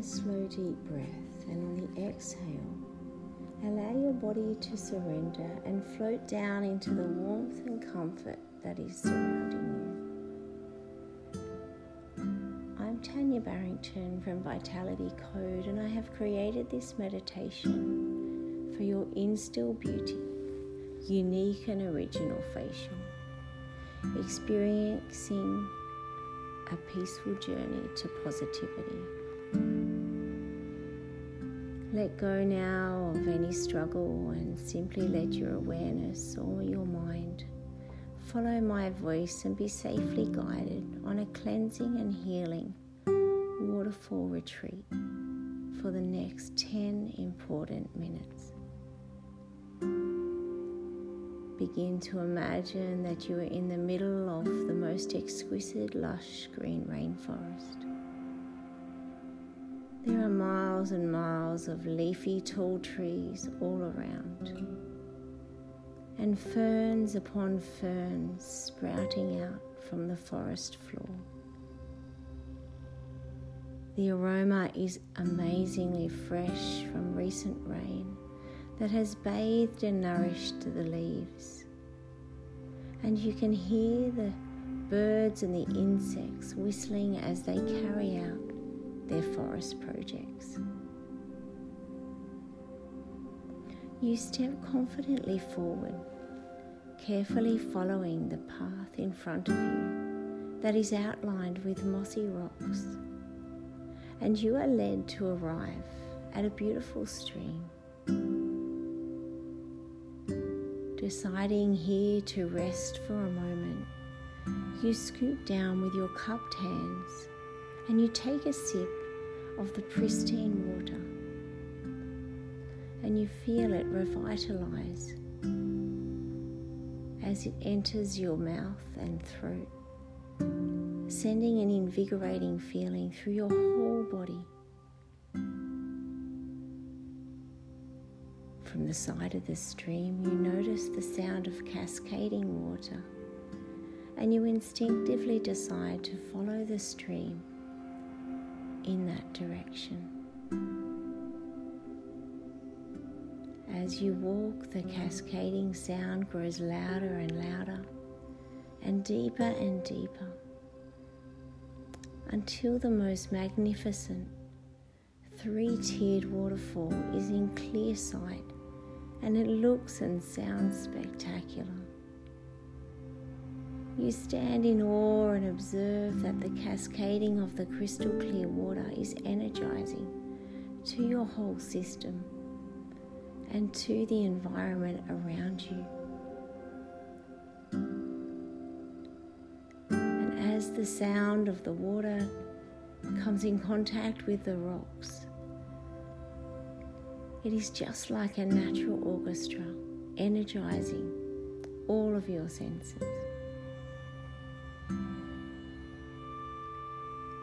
a slow, deep breath, and on the exhale, allow your body to surrender and float down into the warmth and comfort that is surrounding you. I'm Tanya Barrington from Vitality Code, and I have created this meditation for your instill beauty, unique and original facial, experiencing a peaceful journey to positivity. Let go now of any struggle and simply let your awareness or your mind follow my voice and be safely guided on a cleansing and healing waterfall retreat for the next 10 important minutes. Begin to imagine that you are in the middle of the most exquisite, lush green rainforest. There are miles and miles of leafy tall trees all around, and ferns upon ferns sprouting out from the forest floor. The aroma is amazingly fresh from recent rain that has bathed and nourished the leaves. And you can hear the birds and the insects whistling as they carry out their forest projects. You step confidently forward, carefully following the path in front of you that is outlined with mossy rocks, and you are led to arrive at a beautiful stream. Deciding here to rest for a moment, you scoop down with your cupped hands and you take a sip of the pristine water and you feel it revitalize as it enters your mouth and throat, sending an invigorating feeling through your whole body. From the side of the stream, you notice the sound of cascading water, and you instinctively decide to follow the stream in that direction. As you walk, the cascading sound grows louder and louder, and deeper and deeper, until the most magnificent three tiered waterfall is in clear sight and it looks and sounds spectacular. You stand in awe and observe that the cascading of the crystal clear water is energizing to your whole system and to the environment around you. And as the sound of the water comes in contact with the rocks, it is just like a natural orchestra, energizing all of your senses.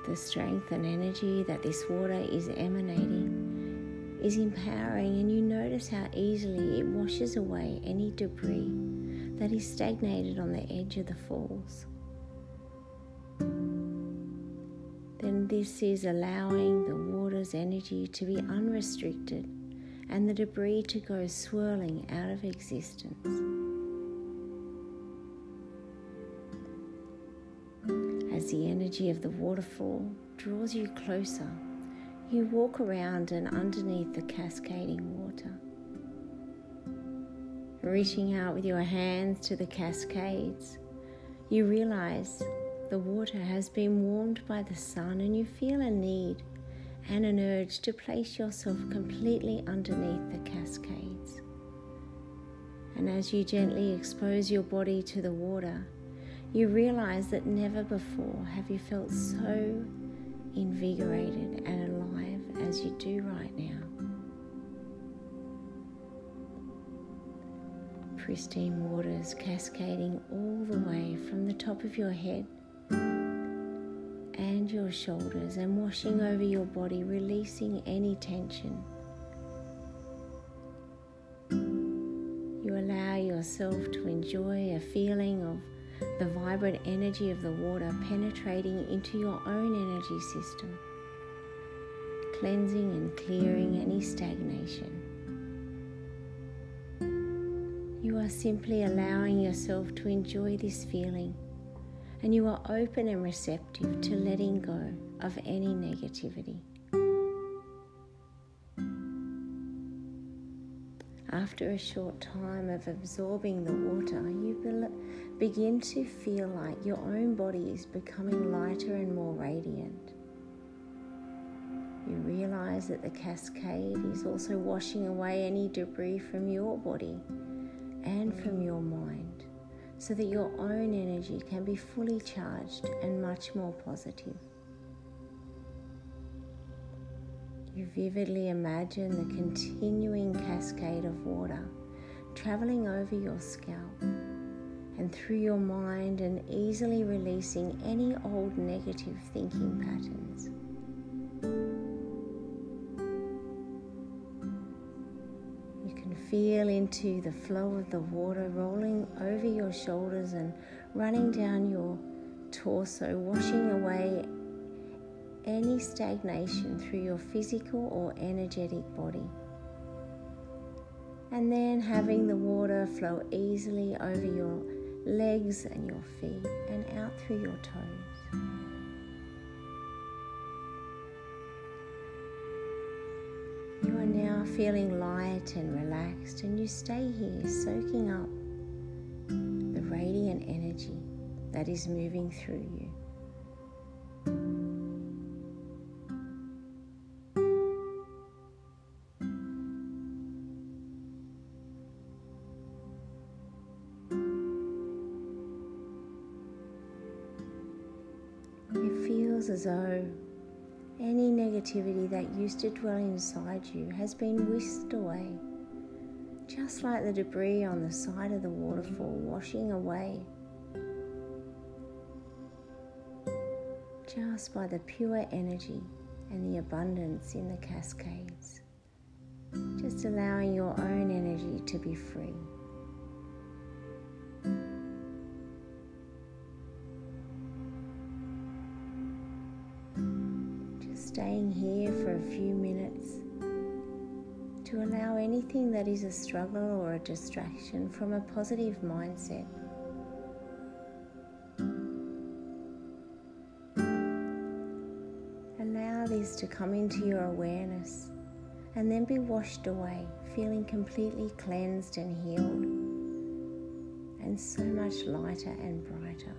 The strength and energy that this water is emanating is empowering, and you notice how easily it washes away any debris that is stagnated on the edge of the falls. Then, this is allowing the water's energy to be unrestricted and the debris to go swirling out of existence. The energy of the waterfall draws you closer, you walk around and underneath the cascading water. Reaching out with your hands to the cascades, you realize the water has been warmed by the sun and you feel a need and an urge to place yourself completely underneath the cascades. And as you gently expose your body to the water, you realize that never before have you felt so invigorated and alive as you do right now. Pristine waters cascading all the way from the top of your head and your shoulders and washing over your body, releasing any tension. You allow yourself to enjoy a feeling of the vibrant energy of the water penetrating into your own energy system, cleansing and clearing any stagnation. You are simply allowing yourself to enjoy this feeling, and you are open and receptive to letting go of any negativity. After a short time of absorbing the water, you begin to feel like your own body is becoming lighter and more radiant. You realize that the cascade is also washing away any debris from your body and from your mind so that your own energy can be fully charged and much more positive. You vividly imagine the continuing cascade of water traveling over your scalp and through your mind and easily releasing any old negative thinking patterns. You can feel into the flow of the water rolling over your shoulders and running down your torso, washing away any stagnation through your physical or energetic body. And then having the water flow easily over your legs and your feet and out through your toes. You are now feeling light and relaxed, and you stay here soaking up the radiant energy that is moving through you. As though any negativity that used to dwell inside you has been whisked away, just like the debris on the side of the waterfall washing away. Just by the pure energy and the abundance in the cascades, just allowing your own energy to be free. Here for a few minutes to allow anything that is a struggle or a distraction from a positive mindset. Allow this to come into your awareness and then be washed away, feeling completely cleansed and healed, and so much lighter and brighter.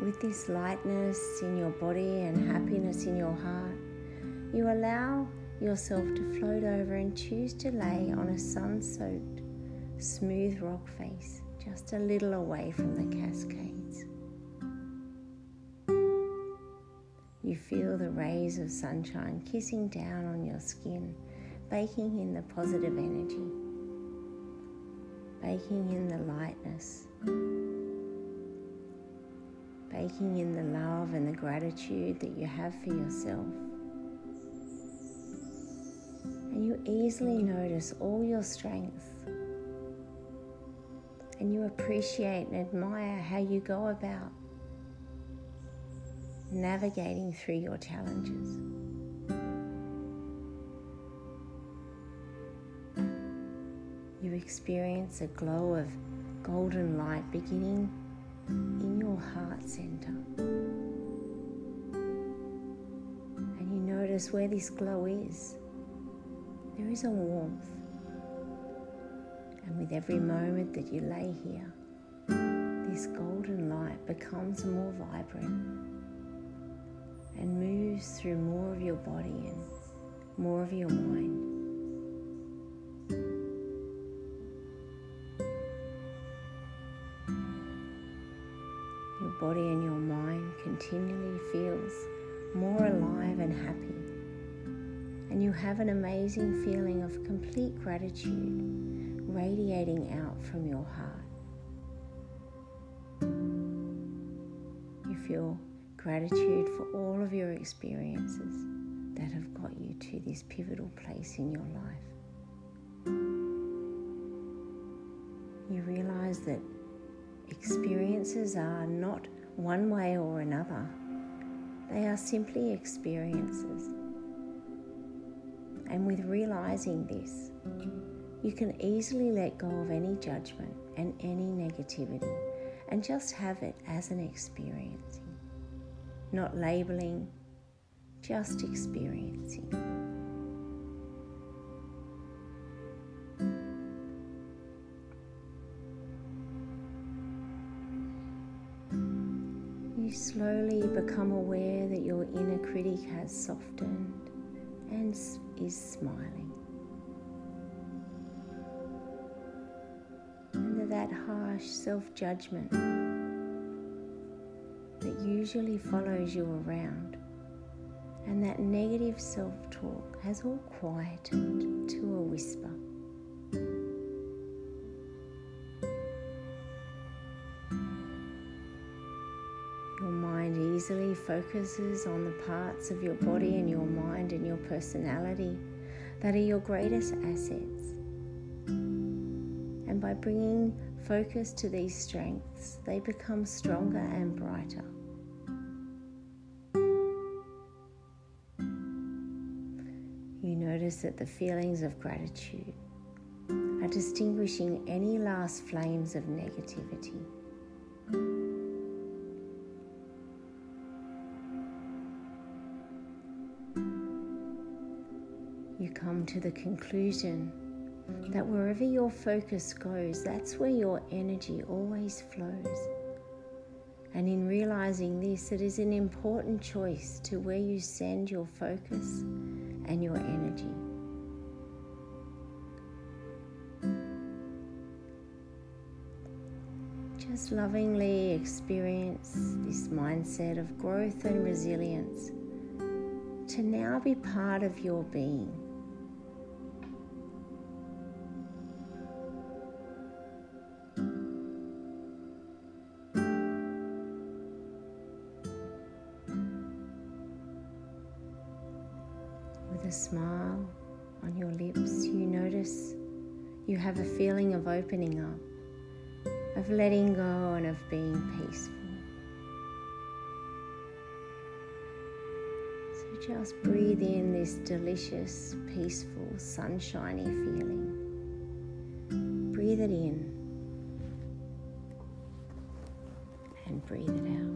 With this lightness in your body and happiness in your heart, you allow yourself to float over and choose to lay on a sun soaked, smooth rock face just a little away from the cascades. You feel the rays of sunshine kissing down on your skin, baking in the positive energy, baking in the lightness baking in the love and the gratitude that you have for yourself. And you easily notice all your strengths. And you appreciate and admire how you go about navigating through your challenges. You experience a glow of golden light beginning in your heart center. And you notice where this glow is. There is a warmth. And with every moment that you lay here, this golden light becomes more vibrant and moves through more of your body and more of your mind. Body and your mind continually feels more alive and happy. And you have an amazing feeling of complete gratitude radiating out from your heart. You feel gratitude for all of your experiences that have got you to this pivotal place in your life. You realize that experiences are not one way or another. They are simply experiences. And with realizing this, you can easily let go of any judgment and any negativity and just have it as an experience. Not labeling, just experiencing. You slowly become aware that your inner critic has softened and is smiling. And that, that harsh self judgment that usually follows you around and that negative self talk has all quietened to a whisper. Easily focuses on the parts of your body and your mind and your personality that are your greatest assets. And by bringing focus to these strengths, they become stronger and brighter. You notice that the feelings of gratitude are distinguishing any last flames of negativity. Come to the conclusion that wherever your focus goes, that's where your energy always flows. And in realizing this, it is an important choice to where you send your focus and your energy. Just lovingly experience this mindset of growth and resilience to now be part of your being. A smile on your lips, you notice you have a feeling of opening up, of letting go, and of being peaceful. So just breathe in this delicious, peaceful, sunshiny feeling. Breathe it in and breathe it out.